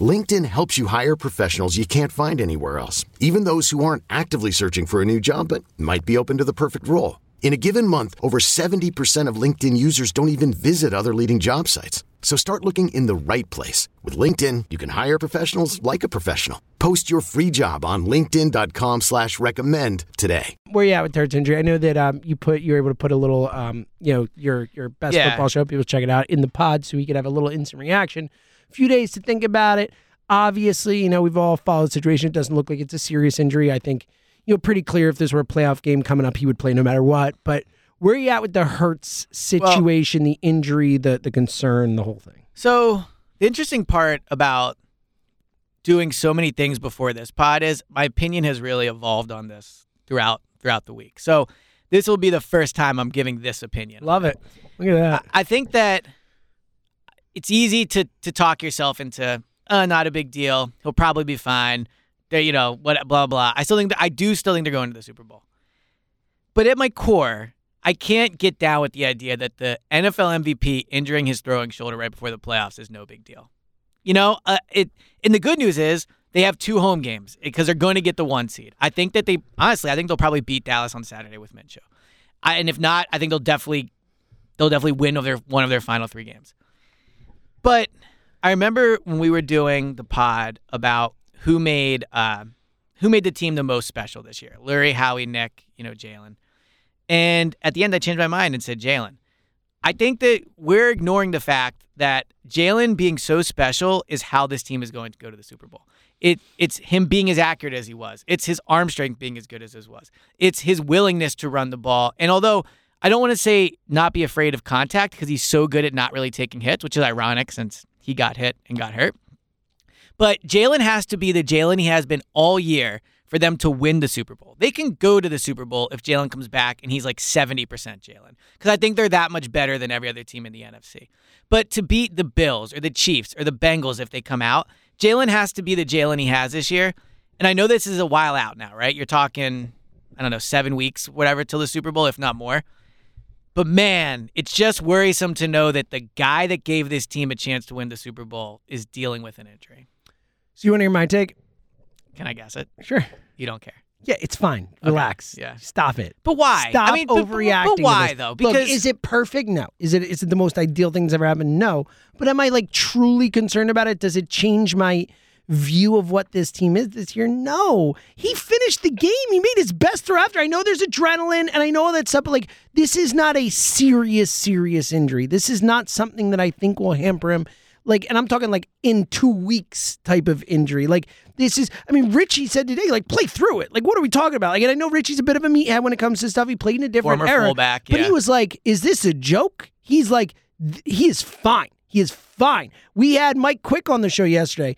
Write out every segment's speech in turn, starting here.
LinkedIn helps you hire professionals you can't find anywhere else, even those who aren't actively searching for a new job but might be open to the perfect role. In a given month, over 70% of LinkedIn users don't even visit other leading job sites. So start looking in the right place. With LinkedIn, you can hire professionals like a professional. Post your free job on linkedin.com slash recommend today. Where you at with Hurts Injury? I know that um, you put you were able to put a little um, you know, your your best Yeah. football show. People check it out in the pod so we could have a little instant reaction. A few days to think about it. Obviously, you know, we've all followed the situation. It doesn't look like it's a serious injury. I think, you know, pretty clear if this were a playoff game coming up, he would play no matter what. But where are you at with the Hurts situation, the injury, the the concern, the whole thing? So the interesting part about doing so many things before this pod is my opinion has really evolved on this throughout throughout the week. So this will be the first time I'm giving this opinion. Love it. Look at that. I think that it's easy to to talk yourself into uh, not a big deal. He'll probably be fine. They, you know, what blah blah. I still think that I do still think they're going to the Super Bowl. But at my core, I can't get down with the idea that the NFL MVP injuring his throwing shoulder right before the playoffs is no big deal. You know, uh, it. And the good news is they have two home games because they're going to get the one seed. I think that they honestly, I think they'll probably beat Dallas on Saturday with Minshew. I, and if not, I think they'll definitely they'll definitely win their one of their final three games. But I remember when we were doing the pod about who made uh, who made the team the most special this year. Lurie, Howie, Nick, you know, Jalen. And at the end I changed my mind and said Jalen. I think that we're ignoring the fact that Jalen being so special is how this team is going to go to the Super Bowl. It it's him being as accurate as he was. It's his arm strength being as good as his was. It's his willingness to run the ball. And although I don't want to say not be afraid of contact because he's so good at not really taking hits, which is ironic since he got hit and got hurt. But Jalen has to be the Jalen he has been all year for them to win the Super Bowl. They can go to the Super Bowl if Jalen comes back and he's like 70% Jalen. Because I think they're that much better than every other team in the NFC. But to beat the Bills or the Chiefs or the Bengals if they come out, Jalen has to be the Jalen he has this year. And I know this is a while out now, right? You're talking, I don't know, seven weeks, whatever, till the Super Bowl, if not more. But man, it's just worrisome to know that the guy that gave this team a chance to win the Super Bowl is dealing with an injury. So you want to hear my take? Can I guess it? Sure. You don't care. Yeah, it's fine. Relax. yeah. Stop it. But why? Stop I mean, but- but- overreacting. But, why though? Look, Because is it perfect? No. Is it is it the most ideal thing that's ever happened? No. But am I like truly concerned about it? Does it change my view of what this team is this year? No. He finished the game. He made his best throw after. I know there's adrenaline and I know all that stuff, but like this is not a serious, serious injury. This is not something that I think will hamper him. Like, and I'm talking like in two weeks type of injury. Like, this is, I mean, Richie said today, like, play through it. Like, what are we talking about? Like, and I know Richie's a bit of a meathead when it comes to stuff. He played in a different Former era. fullback, But he was like, is this a joke? He's like, th- he is fine. He is fine. We had Mike Quick on the show yesterday.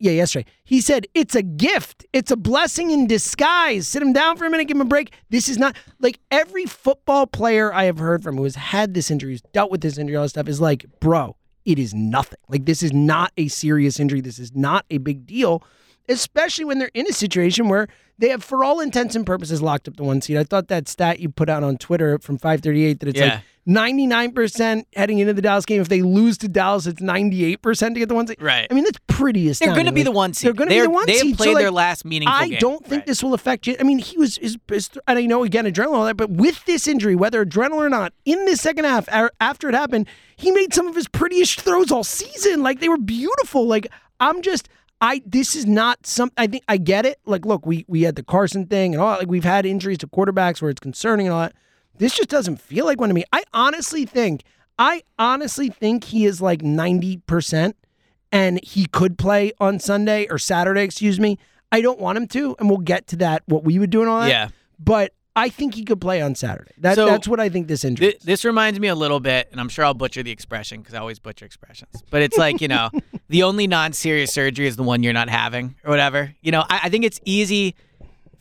Yeah, yesterday. He said, it's a gift. It's a blessing in disguise. Sit him down for a minute, give him a break. This is not like every football player I have heard from who has had this injury, who's dealt with this injury, all this stuff is like, bro, it is nothing. Like, this is not a serious injury. This is not a big deal, especially when they're in a situation where they have, for all intents and purposes, locked up the one seat. I thought that stat you put out on Twitter from 538 that it's Yeah. like 99% heading into the Dallas game. If they lose to Dallas, it's 98% to get the one seed. Right. I mean, that's pretty they're going to be the one seed. They're going to be the one they have seed. So, played their like, last meaningful I game. don't think Right. this will affect you. I mean, he was, his, his, and I know again, adrenaline, and all that, but with this injury, whether adrenaline or not, in this second half, after it happened, he made some of his prettiest throws all season. Like they were beautiful. Like I'm just, I this is not some. I think I get it. Like, look, we we had the Carson thing and all. Like, we've had injuries to quarterbacks where it's concerning and all that. This just doesn't feel like one to me. I honestly think. I honestly think he is like ninety percent, and he could play on Sunday or Saturday. Excuse me. I don't want him to, and we'll get to that. What we would do and all that. Yeah. But I think he could play on Saturday. That, So, that's what I think this injury. Th- this reminds me a little bit, and I'm sure I'll butcher the expression because I always butcher expressions. But it's like, you know, the only non serious surgery is the one you're not having or whatever. You know, I, I think it's easy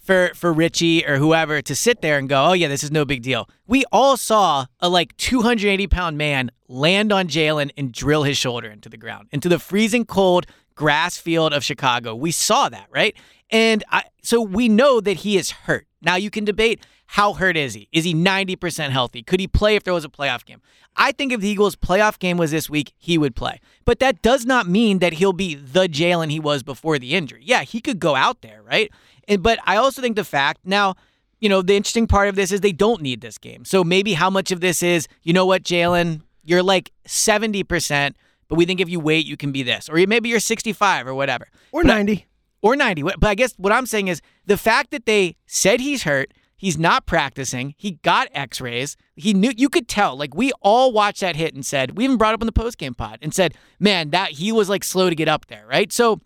for for Richie or whoever to sit there and go, oh, yeah, this is no big deal. We all saw a like 280 pound man land on Jalen and drill his shoulder into the ground, into the freezing cold grass field of Chicago. We saw that, right? And I, so we know that he is hurt. Now you can debate how hurt is he? Is he 90% healthy? Could he play if there was a playoff game? I think if the Eagles' playoff game was this week, he would play. But that does not mean that he'll be the Jalen he was before the injury. Yeah, he could go out there, right? And, but I also think the fact now, you know, the interesting part of this is they don't need this game. So maybe how much of this is, you know what, Jalen, you're like 70%, but we think if you wait, you can be this. Or maybe you're 65 or whatever. or But I- ninety. or 90. But I guess what I'm saying is the fact that they said he's hurt, he's not practicing, he got x-rays, he knew you could tell. Like we all watched that hit and said, we even brought up in the post-game pod and said, "Man, that he was like slow to get up there, right?" So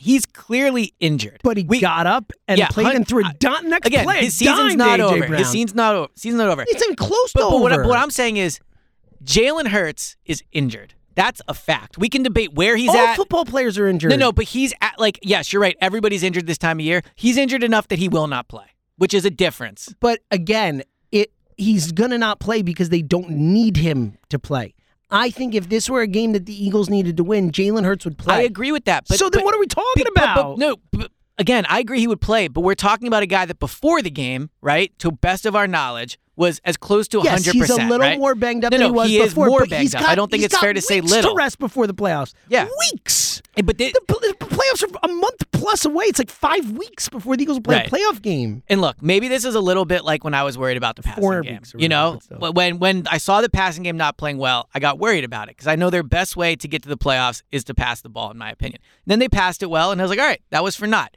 he's clearly injured. But he We- got up and Yeah, played and threw a dime. Next Again, play, his season's not AJ over. Brown. His season's not over. Season's not over. It's in close But, to but what, I- over. what I'm saying is, Jalen Hurts is injured. That's a fact. We can debate where he's All at. football players are injured. No, no, but he's at like yes, you're right. Everybody's injured this time of year. He's injured enough that he will not play, which is a difference. But again, it he's gonna not play because they don't need him to play. I think if this were a game that the Eagles needed to win, Jalen Hurts would play. I agree with that. But so then, but- what are we talking but- about? but no, again, I agree he would play, but we're talking about a guy that before the game, right, to best of our knowledge, was as close to 100%. Yes, he's a little right? more banged up No, than no, he was he before. more but banged he's up. got, I don't think it's fair to say little. To rest before the playoffs. Yeah. weeks. But they, The, the playoffs are a month plus away. It's like five weeks before the Eagles play Right. a playoff game. And look, maybe this is a little bit like when I was worried about the passing 400 game. weeks You know, but when when I saw the passing game not playing well, I got worried about it because I know their best way to get to the playoffs is to pass the ball, in my opinion. then they passed it well, and I was like, all right, that was for naught.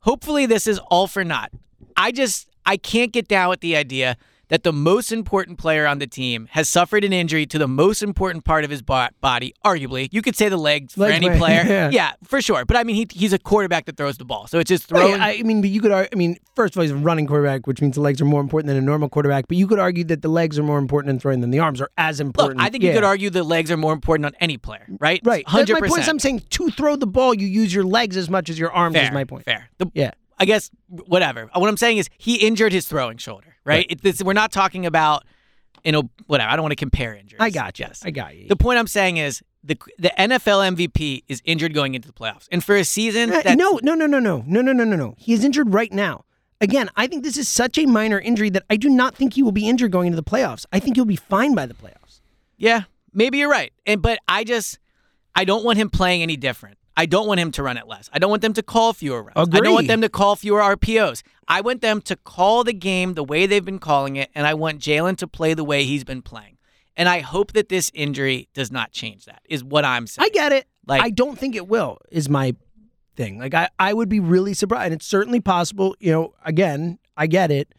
Hopefully, this is all for naught. I just I can't get down with the idea that the most important player on the team has suffered an injury to the most important part of his body, arguably. You could say the legs for any player. yeah. for sure. But I mean, he, he's a quarterback that throws the ball. So it's just throwing. I, I mean, but you could. I mean, first of all, he's a running quarterback, which means the legs are more important than a normal quarterback. But you could argue that the legs are more important in throwing than the arms are as important. Look. I think you could argue the legs are more important on any player, right? Right. That's Hundred my point. is. I'm saying to throw the ball, you use your legs as much as your arms. Fair. Is my point. Fair. The- Yeah. I guess whatever. What I'm saying is he injured his throwing shoulder, right? It, this, we're not talking about, you know, whatever. I don't want to compare injuries. I got you. Yes. I got you. The point I'm saying is the the NFL MVP is injured going into the playoffs, and for a season, Uh, no, no, no, no, no, no, no, no, no, no. He is injured right now. Again, I think this is such a minor injury that I do not think he will be injured going into the playoffs. I think he'll be fine by the playoffs. yeah, maybe you're right. And but I just I don't want him playing any different. I don't want him to run it less. I don't want them to call fewer runs. I don't want them to call fewer RPOs. I want them to call the game the way they've been calling it, and I want Jalen to play the way he's been playing. And I hope that this injury does not change that. Is what I'm saying. I get it. Like- I don't think it will. Is my thing. Like I, I would be really surprised. And it's certainly possible. You know, again, I get it.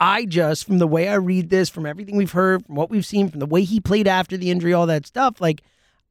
I just, from the way I read this, from everything we've heard, from what we've seen, from the way he played after the injury, all that stuff, like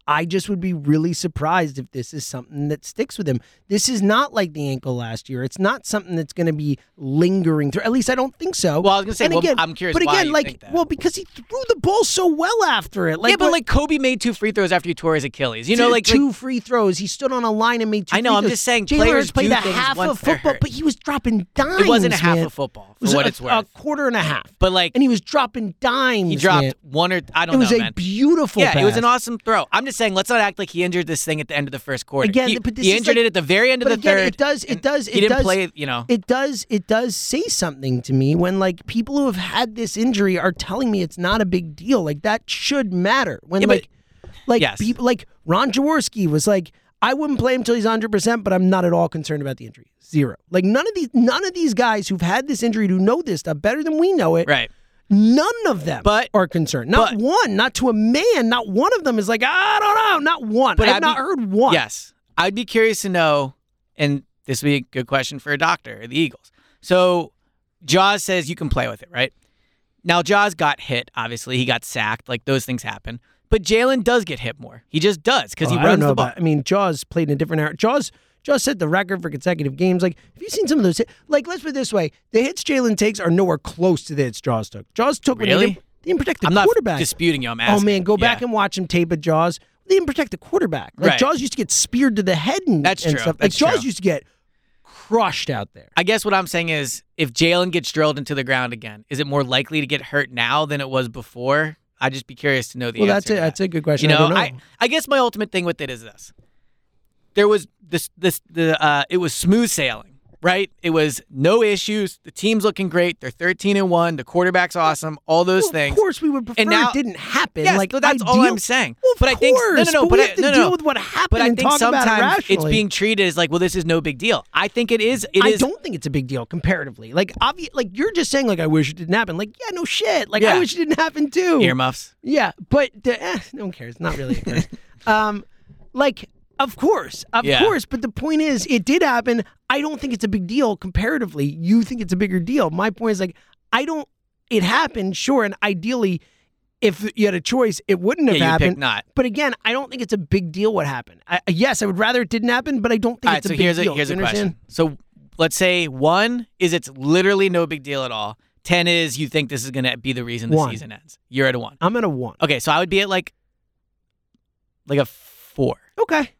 I just would be really surprised if this is something that sticks with him. This is not like the ankle last year. It's not something that's going to be lingering through. At least I don't think so. Well, I was gonna say, And well, again, I'm curious But again, like, well, because he threw the ball so well after it. Like, yeah, but what- like Kobe made two free throws after he tore his Achilles. You know, two, like, like two free throws. He stood on a line and made two. I know, I'm just saying players played a half of football, hurt. but he was dropping dimes. it wasn't a half man. of football It was what a, it's a quarter and a half. But like and he was dropping dimes. he dropped man. one or I don't know. It was a man. beautiful. Yeah, it was an awesome throw. I'm just saying, let's not act like he injured this thing at the end of the first quarter. Again, he, he injured like- it at the very end of the again, third. it does- it does- He it didn't does- play. You know, It does. It does say something to me when like people who have had this injury are telling me it's not a big deal. Like that should matter. When Yeah, but- like, like Yes. people like Ron Jaworski was like, I wouldn't play him until he's 100, percent but I'm not at all concerned about the injury. Zero. Like none of these, none of these guys who've had this injury who know this stuff better than we know it. right? None of them But- are concerned. Not but- one. Not to a man. Not one of them is like, I don't know. Not one. But I've I'd not be- heard one. Yes, I'd be curious to know, and this would be a good question for a doctor, the Eagles. So Jaws says you can play with it, right? Now Jaws got hit, obviously. He got sacked. Like those things happen. But Jalen does get hit more. He just does because Oh, he runs the ball. about. I mean, Jaws played in a different era. Jaws. Jaws set the record for consecutive games. Like, have you seen some of those? Hit, like, let's put it this way: the hits Jalen takes are nowhere close to the hits Jaws took. Jaws took when Really? they didn't, they didn't protect the I'm not quarterback. disputing you. I'm oh man, go back Yeah. and watch him tape of Jaws. They didn't protect the quarterback. Like Right. Jaws used to get speared to the head and, That's and true. stuff. Like That's Jaws true. used to get crushed out there. I guess what I'm saying is, if Jalen gets drilled into the ground again, is it more likely to get hurt now than it was before? I'd just be curious to know the Well, answer. that's to a that. that's a good question. You I know, don't know. I, I guess my ultimate thing with it is this: there was this this the uh, it was smooth sailing, right? It was no issues. The team's looking great. They're thirteen and one. The quarterback's awesome. All those Well, things. Of course, we would prefer And now- it didn't happen. Yes, like that's all I'm saying. Well, of but I think no, no, no. but But we I, have to no, deal no. with what happened But I think about it sometimes it's being treated as like, well, this is no big deal. I think it is. It I is- don't think it's a big deal comparatively. Like, obvi- like you're just saying, like, I wish it didn't happen. Like, yeah, no shit. Like, I wish it didn't happen too. earmuffs. Yeah, but the, eh, no one cares. Not really. um, like, of course, of Yeah. course. But the point is, it did happen. I don't think it's a big deal comparatively. You think it's a bigger deal. My point is, like, I don't. It happened, sure, and ideally, if you had a choice, it wouldn't have Yeah, you happened. not. But again, I don't think it's a big deal what happened. I, yes, I would rather it didn't happen, but I don't think All right, it's a so big here's deal. a here's a question. So let's say one is it's literally no big deal at all. Ten is you think this is going to be the reason the One. season ends. You're at a one. I'm at a one. Okay, so I would be at like like a four. Okay.